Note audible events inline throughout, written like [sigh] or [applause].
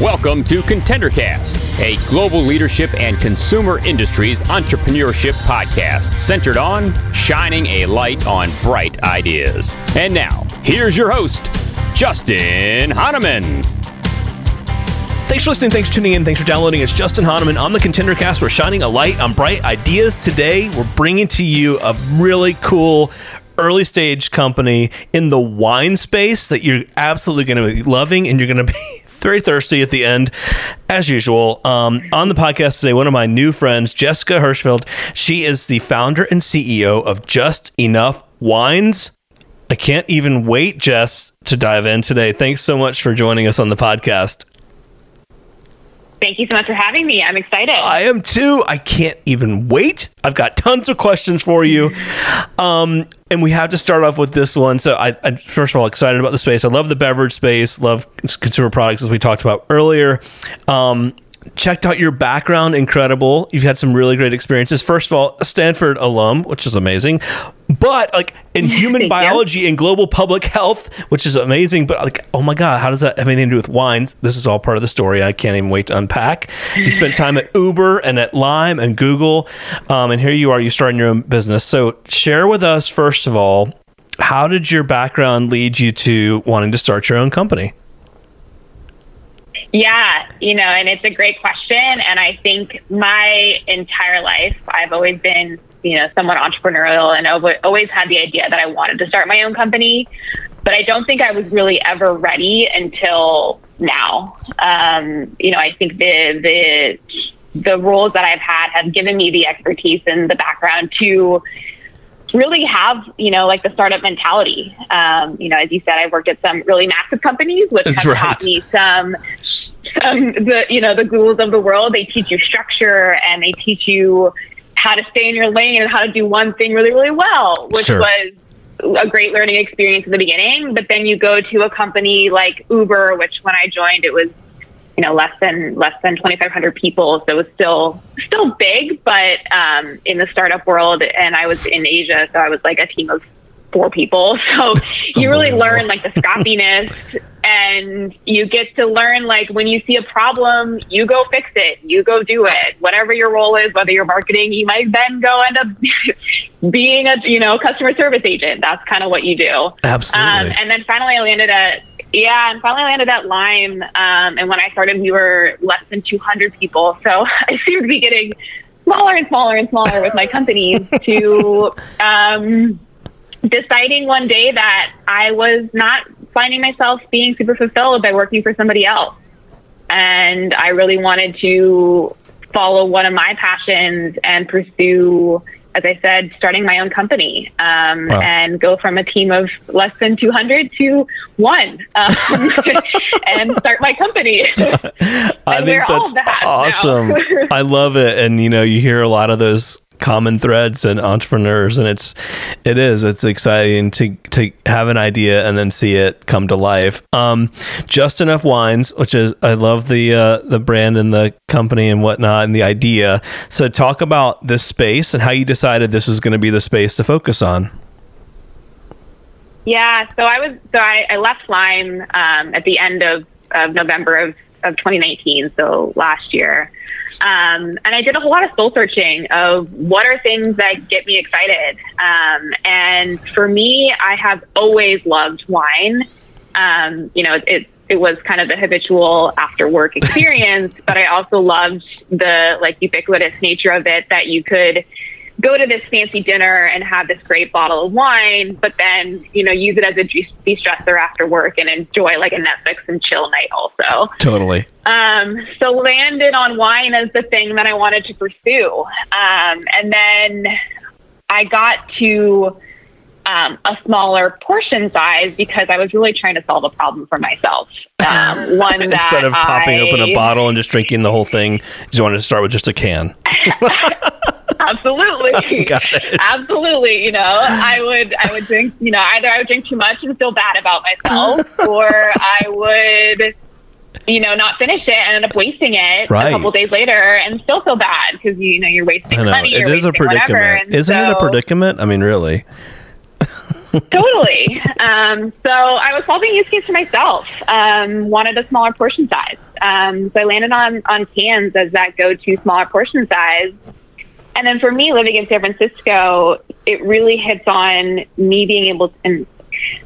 Welcome to ContenderCast, a global leadership and consumer industries entrepreneurship podcast centered on shining a light on bright ideas. And now, here's your host, Justin Hahnemann. Thanks for listening. Thanks for tuning in. Thanks for downloading. It's Justin Hahnemann on the ContenderCast. We're shining a light on bright ideas today. We're bringing to you a really cool early stage company in the wine space that you're absolutely going to be loving and you're going to be [laughs] very thirsty at the end, as usual. Um, on the podcast today, one of my new friends, Jessica Hirschfeld. She is the founder and CEO of Just Enough Wines. I can't even wait, Jess, to dive in today. Thanks so much for joining us on the podcast. Thank you so much for having me. I'm excited. I am too. I can't even wait. I've got tons of questions for you. Um, and we have to start off with this one. So, I, I, first of all excited about the space. I love the beverage space. Love consumer products, as we talked about earlier. Um, checked out your background incredible. You've had some really great experiences. First of all a stanford alum which is amazing. But like in [laughs] human biology you. and global public health which is amazing. But like oh my god how does that have anything to do with wines? This is all part of the story i can't even wait to unpack. You spent time at uber and at lime and google um, and here you are you starting your own business. So share with us first of all how did your background lead you to wanting to start your own company yeah, you know, and it's a great question. And I think my entire life, I've always been, you know, somewhat entrepreneurial and always had the idea that I wanted to start my own company. But I don't think I was really ever ready until now. Um, you know, I think the the the roles that I've had have given me the expertise and the background to really have, you know, like the startup mentality. Um, you know, as you said, I've worked at some really massive companies, which have right. taught me some um, the you know the Googles of the world. They teach you structure and they teach you how to stay in your lane and how to do one thing really really well, which sure. was a great learning experience in the beginning. But then you go to a company like Uber, which when I joined, it was you know less than less than 2,500 people, so it was still still big, but um, in the startup world. And I was in Asia, so I was like a team of four people. [laughs] So you really learn like the scrappiness [laughs] and you get to learn like when you see a problem, you go fix it, you go do it. Whatever your role is, whether you're marketing, you might then go end up [laughs] being a you know customer service agent. That's kind of what you do. Absolutely. Um, and then finally, I landed at yeah, and finally I landed at Lime. Um, and when I started, we were less than 200 people. So [laughs] I seem to be getting smaller and smaller and smaller with my companies [laughs] to um, deciding one day that I was not finding myself being super fulfilled by working for somebody else. And I really wanted to follow one of my passions and pursue, as I said, starting my own company um, wow. and go from a team of less than 200 to one um, [laughs] and start my company. [laughs] I think that's awesome. I love it. And, you know, you hear a lot of those common threads and entrepreneurs and it's it is it's exciting to to have an idea and then see it come to life. Um just enough wines which is i love the uh the brand and the company and whatnot and the idea. So talk about this space and how you decided this is going to be the space to focus on. Yeah so i was so i, I left lime um, at the end of, of november of, of 2019 so last year um, and I did a whole lot of soul searching of what are things that get me excited. Um, and for me, I have always loved wine. Um, you know, it, it was kind of the habitual after work [laughs] experience, but I also loved the like ubiquitous nature of it that you could go to this fancy dinner and have this great bottle of wine, but then, you know, use it as a de-stressor after work and enjoy like a Netflix and chill night also. Totally. Um, so landed on wine as the thing that I wanted to pursue. Um, and then I got to um, a smaller portion size because I was really trying to solve a problem for myself. Um, [laughs] one instead of popping I, open a bottle and just drinking the whole thing, you wanted to start with just a can. [laughs] Absolutely. [laughs] Absolutely. You know, I would I would drink, you know, either I would drink too much and feel bad about myself [laughs] or I would you know, not finish it and end up wasting it right. a couple days later and still feel bad because you know you're wasting money. It is a predicament. Isn't so, it a predicament? I mean, really. [laughs] totally. Um, so I was solving use case for myself. Um, wanted a smaller portion size. Um, so I landed on on cans as that go-to smaller portion size. And then for me, living in San Francisco, it really hits on me being able to, and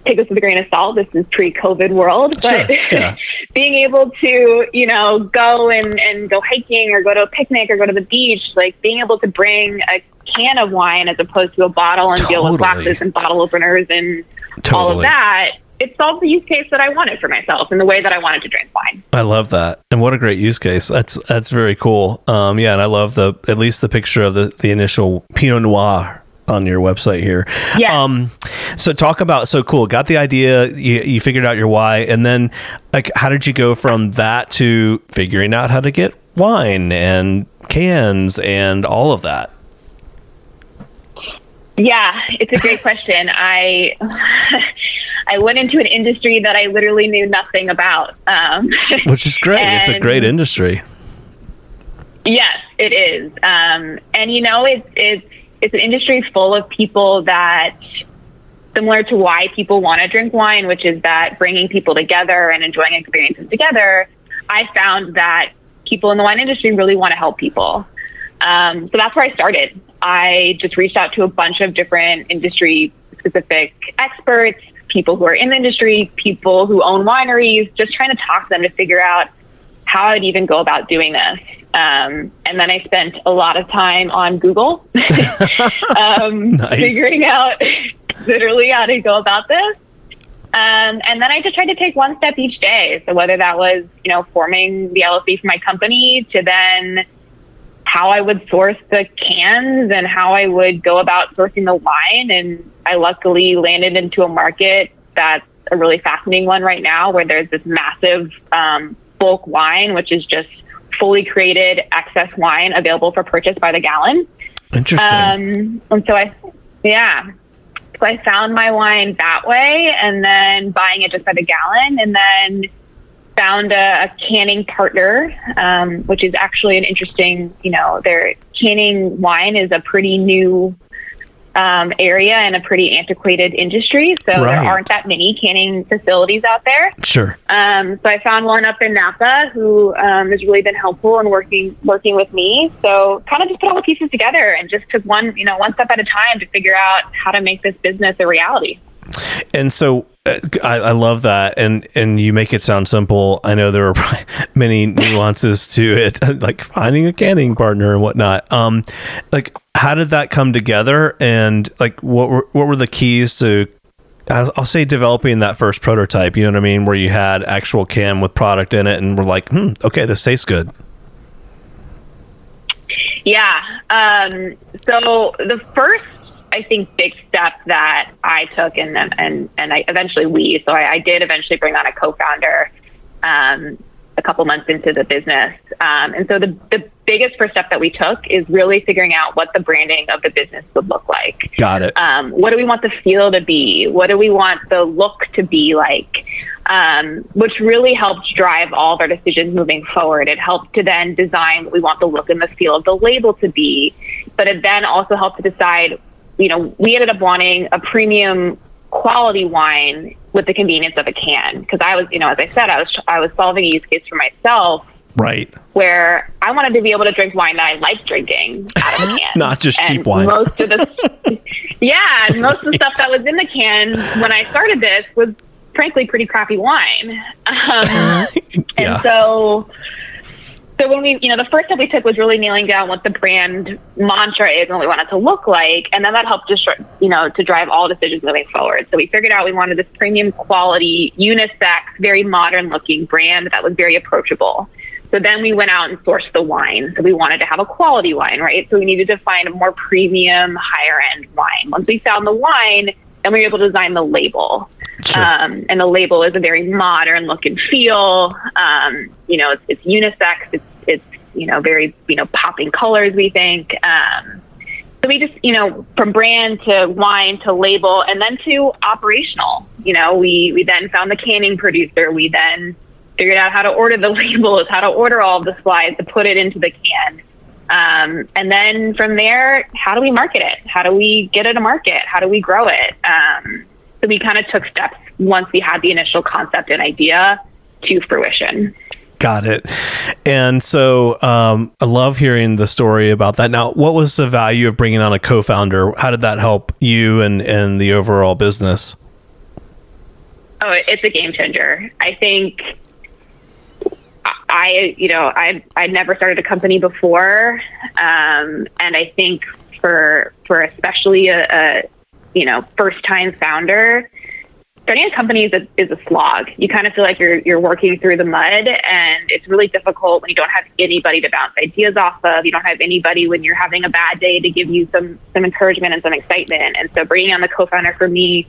take this with a grain of salt. This is pre-COVID world, but Sure, [laughs] yeah. being able to, you know, go and, and go hiking or go to a picnic or go to the beach, like being able to bring a can of wine as opposed to a bottle and deal with Totally. glasses and bottle openers and all of that. It solved the use case that I wanted for myself in the way that I wanted to drink wine. I love that, and what a great use case. That's that's very cool. Um, yeah, and I love the at least the picture of the the initial Pinot Noir on your website here. Yeah. Um, so talk about so cool. Got the idea. You, you figured out your why, and then like how did you go from that to figuring out how to get wine and cans and all of that? Yeah, it's a great [laughs] question. I I went into an industry that I literally knew nothing about. Um, [laughs] Which is great. it's a great industry. Yes, it is. Um, and you know, it's it's it's an industry full of people that similar to why people want to drink wine, which is that bringing people together and enjoying experiences together. I found that people in the wine industry really want to help people. Um, so that's where I started. I just reached out to a bunch of different industry specific experts, people who are in the industry, people who own wineries, just trying to talk to them to figure out how I'd even go about doing this. Um, and then I spent a lot of time on Google, [laughs] um, [laughs] Nice. figuring out [laughs] literally how to go about this. Um, and then I just tried to take one step each day. So whether that was, you know, forming the LLC for my company to then how I would source the cans and how I would go about sourcing the wine. And I luckily landed into a market that's a really fascinating one right now where there's this massive um, bulk wine, which is just fully created excess wine available for purchase by the gallon. Interesting. Um, and so I, yeah. So I found my wine that way and then buying it just by the gallon and then found a, a canning partner, um, which is actually an interesting, you know, their canning wine is a pretty new um, area and a pretty antiquated industry. So Right. there aren't that many canning facilities out there. sure. Um, so I found one up in Napa who um, has really been helpful in working working with me. So kind of just put all the pieces together and just took one you know one step at a time to figure out how to make this business a reality. And so I, I love that, and and you make it sound simple. I know there are [laughs] many nuances to it, [laughs] like finding a canning partner and whatnot. Um, like how did that come together, and like what were what were the keys to? I'll say developing that first prototype. You know what I mean, where you had actual can with product in it, and we're like, hmm, okay, this tastes good. Yeah. Um, so the first, I think, big step that I took, and and and I eventually we, so I, I did eventually bring on a co-founder um, a couple months into the business, um, and so the the biggest first step that we took is really figuring out what the branding of the business would look like. Got it. Um, what do we want the feel to be? What do we want the look to be like? Um, which really helped drive all of our decisions moving forward. It helped to then design what we want the look and the feel of the label to be, but it then also helped to decide. You know, we ended up wanting a premium quality wine with the convenience of a can because I was, you know, as I said, I was I was solving a use case for myself right. where I wanted to be able to drink wine that I like drinking out of a [laughs] can. Not just And cheap wine. Most of the [laughs] yeah, and most of the stuff that was in the can when I started this was frankly pretty crappy wine. Um, [laughs] and so so when we you know the first step we took was really nailing down what the brand mantra is and what we want it to look like. And then that helped just you know to drive all decisions moving forward. So we figured out we wanted this premium quality unisex very modern looking brand that was very approachable. So then we went out and sourced the wine. So we wanted to have a quality wine right? So we needed to find a more premium higher end wine. Once we found the wine then we were able to design the label Sure. um, and the label is a very modern look and feel. Um, you know, it's, it's unisex. It's it's you know very you know popping colors. We think. Um, so we just you know from brand to wine to label and then to operational. You know, we we then found the canning producer. We then figured out how to order the [laughs] labels, how to order all of the slides to put it into the can. Um, and then from there, how do we market it? How do we get it to market? How do we grow it? Um, we kind of took steps once we had the initial concept and idea to fruition. Got it. And so um, I love hearing the story about that. Now, what was the value of bringing on a co founder? How did that help you and, and the overall business? Oh, it's a game changer. I think I, you know, I I never started a company before, um, and I think for for especially a, a you know first time founder, starting a company is a, is a slog. You kind of feel like you're you're working through the mud, and it's really difficult when you don't have anybody to bounce ideas off of. You don't have anybody when you're having a bad day to give you some some encouragement and some excitement. And so, bringing on the co-founder for me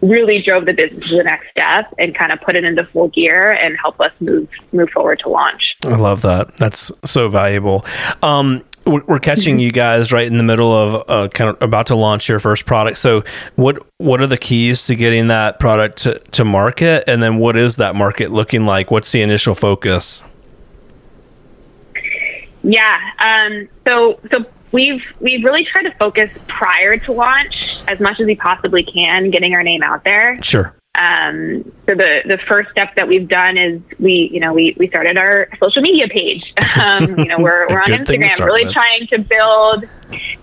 really drove the business to the next step and kind of put it into full gear and help us move move forward to launch. I love that. That's so valuable. Um, we're catching you guys right in the middle of uh, kind of about to launch your first product. So, what what are the keys to getting that product to, to market, and then what is that market looking like? What's the initial focus? Yeah. Um, so so we've we've really tried to focus prior to launch as much as we possibly can, getting our name out there. Sure. Um, so the the first step that we've done is we you know we we started our social media page. [laughs] Um, you know we're we're [laughs] on Instagram, really with. trying to build.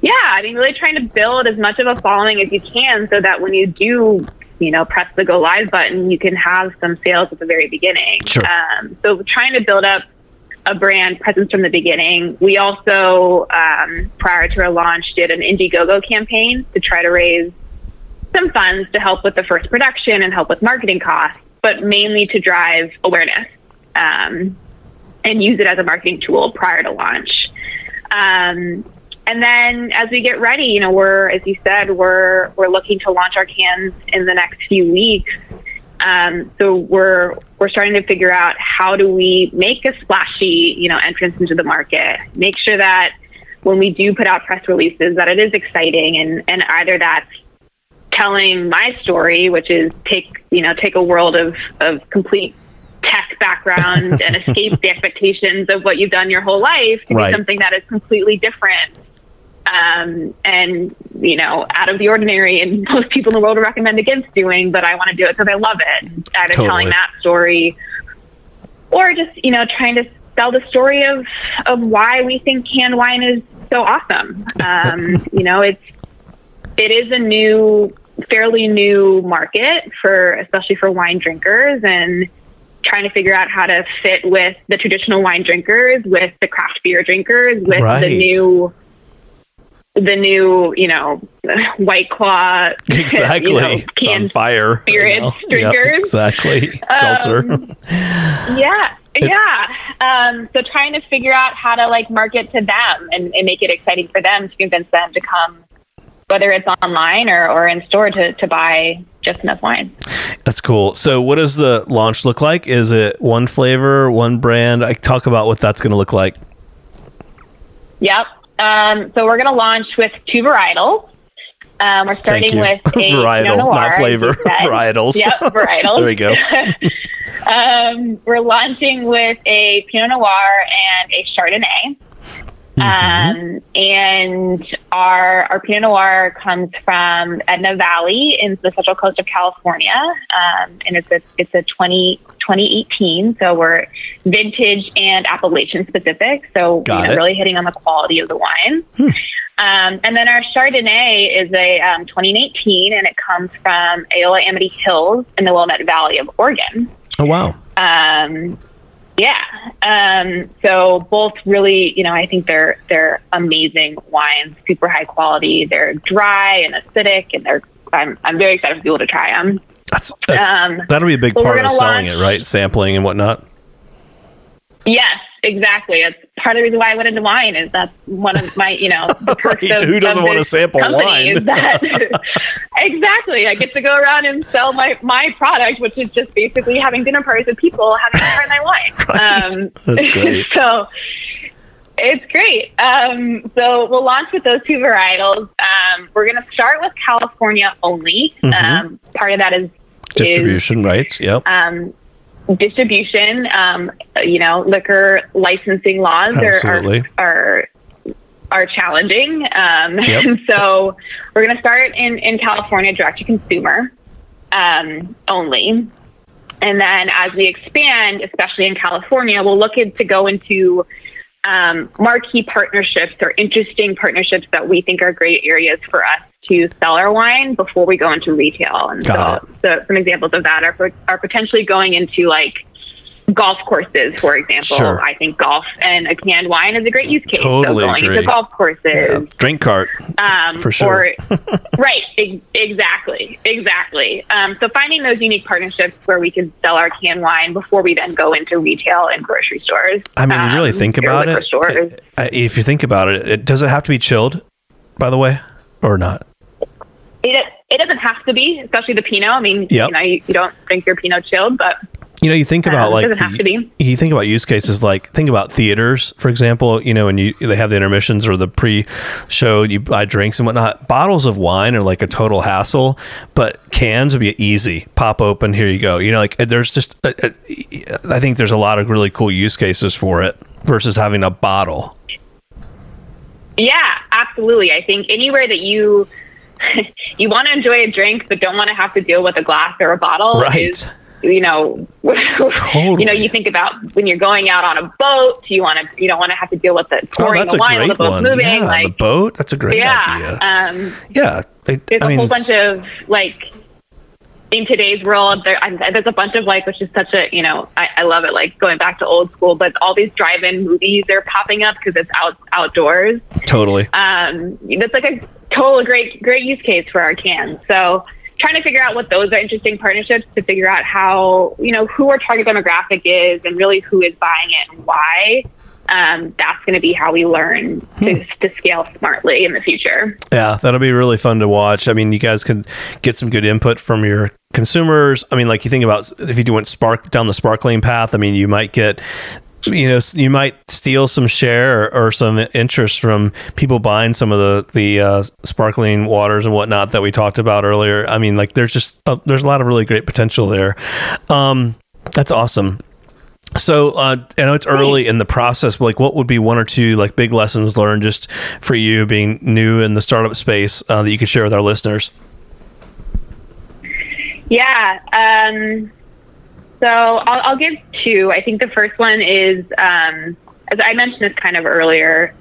Yeah, I mean, really trying to build as much of a following as you can, so that when you do you know press the go live button, you can have some sales at the very beginning. Sure. Um, so trying to build up a brand presence from the beginning. We also, um, prior to our launch, did an Indiegogo campaign to try to raise some funds to help with the first production and help with marketing costs, but mainly to drive awareness um, and use it as a marketing tool prior to launch. Um, and then as we get ready, you know, we're as you said, we're we're looking to launch our cans in the next few weeks. Um, so we're we're starting to figure out how do we make a splashy, you know, entrance into the market. Make sure that when we do put out press releases, that it is exciting, and and either that's telling my story, which is take you know take a world of of complete tech background and [laughs] escape the expectations of what you've done your whole life to right. be something that is completely different um, and you know out of the ordinary and [laughs] most people in the world would recommend against doing but i want to do it because i love it either totally. telling that story or just you know trying to tell the story of of why we think canned wine is so awesome [laughs] um, you know it's it is a new fairly new market for especially for wine drinkers and trying to figure out how to fit with the traditional wine drinkers with the craft beer drinkers with right. the new the new, you know, [laughs] White Claw, [laughs] exactly, you know, it's on fire, spirits drinkers, yep, exactly, seltzer. Um, yeah, yeah. Um, so trying to figure out how to like market to them and, and, make it exciting for them to convince them to come, whether it's online or, or in store to, to buy just enough wine. That's cool. So what does the launch look like? Is it one flavor, one brand? I talk about what that's going to look like. Yep. Um, so we're going to launch with two varietals. Um, we're starting with [laughs] a varietal, Noir, not flavor. [laughs] Varietals. Yep, varietals. there we go. [laughs] um, we're launching with a Pinot Noir and a Chardonnay. Mm-hmm. Um, and our our Pinot Noir comes from Edna Valley in the central coast of California, um, and it's a it's a 20, 2018. So we're vintage and appellation specific. So you know, really hitting on the quality of the wine. Hmm. Um, and then our Chardonnay is a um, 2018, and it comes from Eola Amity Hills in the Willamette Valley of Oregon. Oh wow! Um, yeah. Um, so both really, you know, I think they're they're amazing wines, super high quality. They're dry and acidic, and they're I'm I'm very excited for people to try them. That's, that's um, that'll be a big part of selling launch, it, right? Sampling and whatnot. Yes, exactly. It's part of the reason why I went into wine is that's one of my, you know, [laughs] the right. of, Who doesn't want to sample wine? that, [laughs] exactly. I get to go around and sell my, my product, which is just basically having dinner parties with people having to try my wine. [laughs] Right. Um, that's great. so it's great. Um, so we'll launch with those two varietals. Um, we're going to start with California only. Mm-hmm. Um, part of that is distribution is, rights. Yep. Um, distribution, um, you know, liquor licensing laws are, are, are are challenging. Um, [laughs] yep. And so we're going to start in, in California direct to consumer. um, only. And then as we expand, especially in California, we'll look to go into um, marquee partnerships or interesting partnerships that we think are great areas for us to sell our wine before we go into retail. And Got so, so some examples of that are, are potentially going into like golf courses, for example. Sure. I think golf and a canned wine is a great use case. Totally so going agree. into golf courses, Yeah. Drink cart. um, For sure. Or, [laughs] right, ex- exactly, exactly. Um, so finding those unique partnerships where we can sell our canned wine before we then go into retail and grocery stores. I mean, you really um, think about it. Stores. If you think about it, it does it have to be chilled, by the way, or not? It, it doesn't have to be, especially the Pinot. I mean, Yep. you know, you, you don't drink your Pinot chilled, but You know, you think about Um, like doesn't have the- to be. you think about use cases like think about theaters, for example. You know, when you they have the intermissions or the pre-show, you buy drinks and whatnot. Bottles of wine are like a total hassle, but cans would be easy. Pop open, here you go. You know, like there's just uh, uh, I think there's a lot of really cool use cases for it versus having a bottle. Yeah, absolutely. I think anywhere that you [laughs] you want to enjoy a drink but don't want to have to deal with a glass or a bottle Right. is you know [laughs] you know you think about when you're going out on a boat you want to you don't want to have to deal with the Oh, pouring that's the wine while the one. moving yeah, like the boat. That's a great yeah idea. um yeah, I, there's I a mean, whole bunch of like in today's world there I, there's a bunch of like which is such a you know I, I love it like going back to old school but all these drive-in movies are popping up because it's out outdoors totally. um, that's like a total great great use case for our cans. So trying to figure out what those are interesting partnerships to figure out how you know who our target demographic is and really who is buying it and why. Um, that's going to be how we learn to, to scale smartly in the future. Yeah, that'll be really fun to watch. I mean, you guys can get some good input from your consumers. I mean, like you think about if you do went spark down the sparkling path. I mean, you might get, you know, you might steal some share or, or some interest from people buying some of the the uh, sparkling waters and whatnot that we talked about earlier. I mean, like there's just uh, there's a lot of really great potential there. Um, that's awesome. So uh, I know it's early in the process, but like, what would be one or two like big lessons learned just for you being new in the startup space uh, that you could share with our listeners? Yeah. Um, so I'll, I'll give two. I think the first one is, um, as I mentioned this kind of earlier,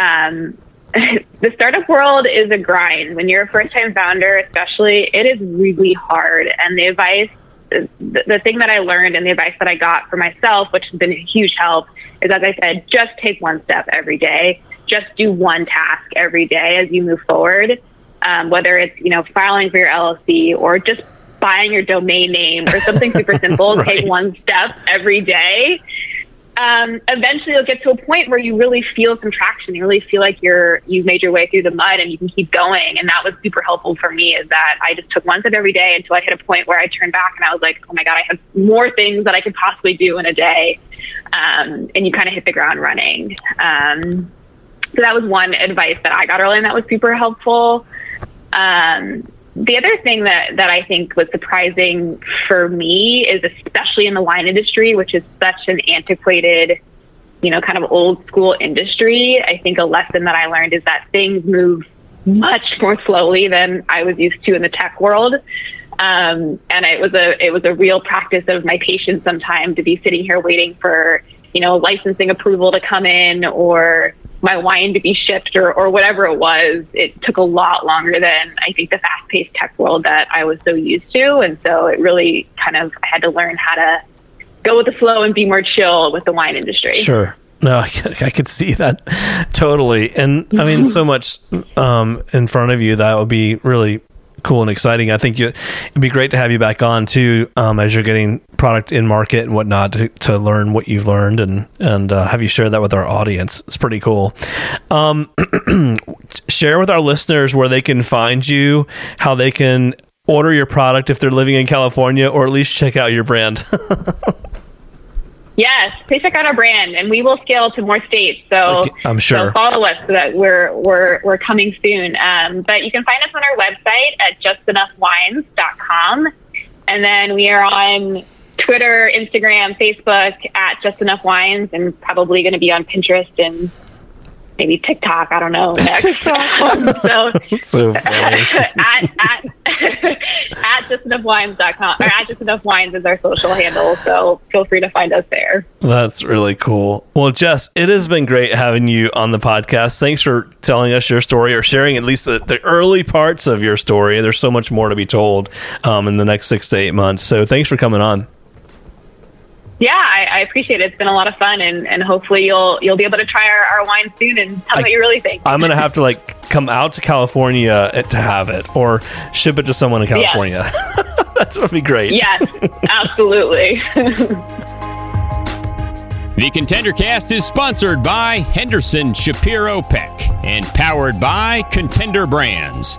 um, [laughs] the startup world is a grind. When you're a first time founder, especially, it is really hard. And the advice, the, thing that I learned and the advice that I got for myself, which has been a huge help, is as I said, just take one step every day. Just do one task every day as you move forward. Um, whether it's you know filing for your LLC or just buying your domain name or something super simple. [laughs] Right. Take one step every day. Um, eventually, you'll get to a point where you really feel some traction. You really feel like you're you've made your way through the mud and you can keep going. And that was super helpful for me. Is that I just took one step every day until I hit a point where I turned back and I was like, oh my god, I have more things that I could possibly do in a day. Um, and you kind of hit the ground running. Um, so that was one advice that I got early, and that was super helpful. Um, the other thing that, that I think was surprising for me is especially in the wine industry, which is such an antiquated, you know, kind of old school industry. I think a lesson that I learned is that things move much more slowly than I was used to in the tech world. Um, and it was a it was a real practice of my patience sometimes to be sitting here waiting for you know licensing approval to come in or my wine to be shipped or, or whatever it was. It took a lot longer than I think the fast paced tech world that I was so used to. And so it really kind of I had to learn how to go with the flow and be more chill with the wine industry. Sure. No, I could, I could see that totally. And I mean, so [laughs] much um, in front of you that would be really cool and exciting. I think you, it'd be great to have you back on too, um, as you're getting product in market and whatnot to, to learn what you've learned and and uh, have you share that with our audience. It's pretty cool. Um, [clears throat] share with our listeners where they can find you, how they can order your product if they're living in California, or at least check out your brand. [laughs] Yes, please check out our brand, and we will scale to more states. So Okay, I'm sure. So follow us so that we're we're we're coming soon. Um, but you can find us on our website at justenoughwines.com, and then we are on Twitter, Instagram, Facebook at Just Enough Wines, and probably going to be on Pinterest and maybe TikTok. I don't know. [laughs] TikTok. [laughs] so, so funny. [laughs] at, at, at justenoughwines.com or at justenoughwines is our social handle. So feel free to find us there. That's really cool. Well, Jess, it has been great having you on the podcast. Thanks for telling us your story or sharing at least the, the early parts of your story. There's so much more to be told um, in the next six to eight months. So thanks for coming on yeah, I, I, appreciate it. It's been a lot of fun, and, and hopefully you'll you'll be able to try our, our wine soon and tell me what you really think. I'm gonna have to like come out to California eh, to have it, or ship it to someone in California. Yes. [laughs] That's gonna be great. Yes, absolutely. [laughs] the Contender Cast is sponsored by Henderson Shapiro Peck and powered by Contender Brands.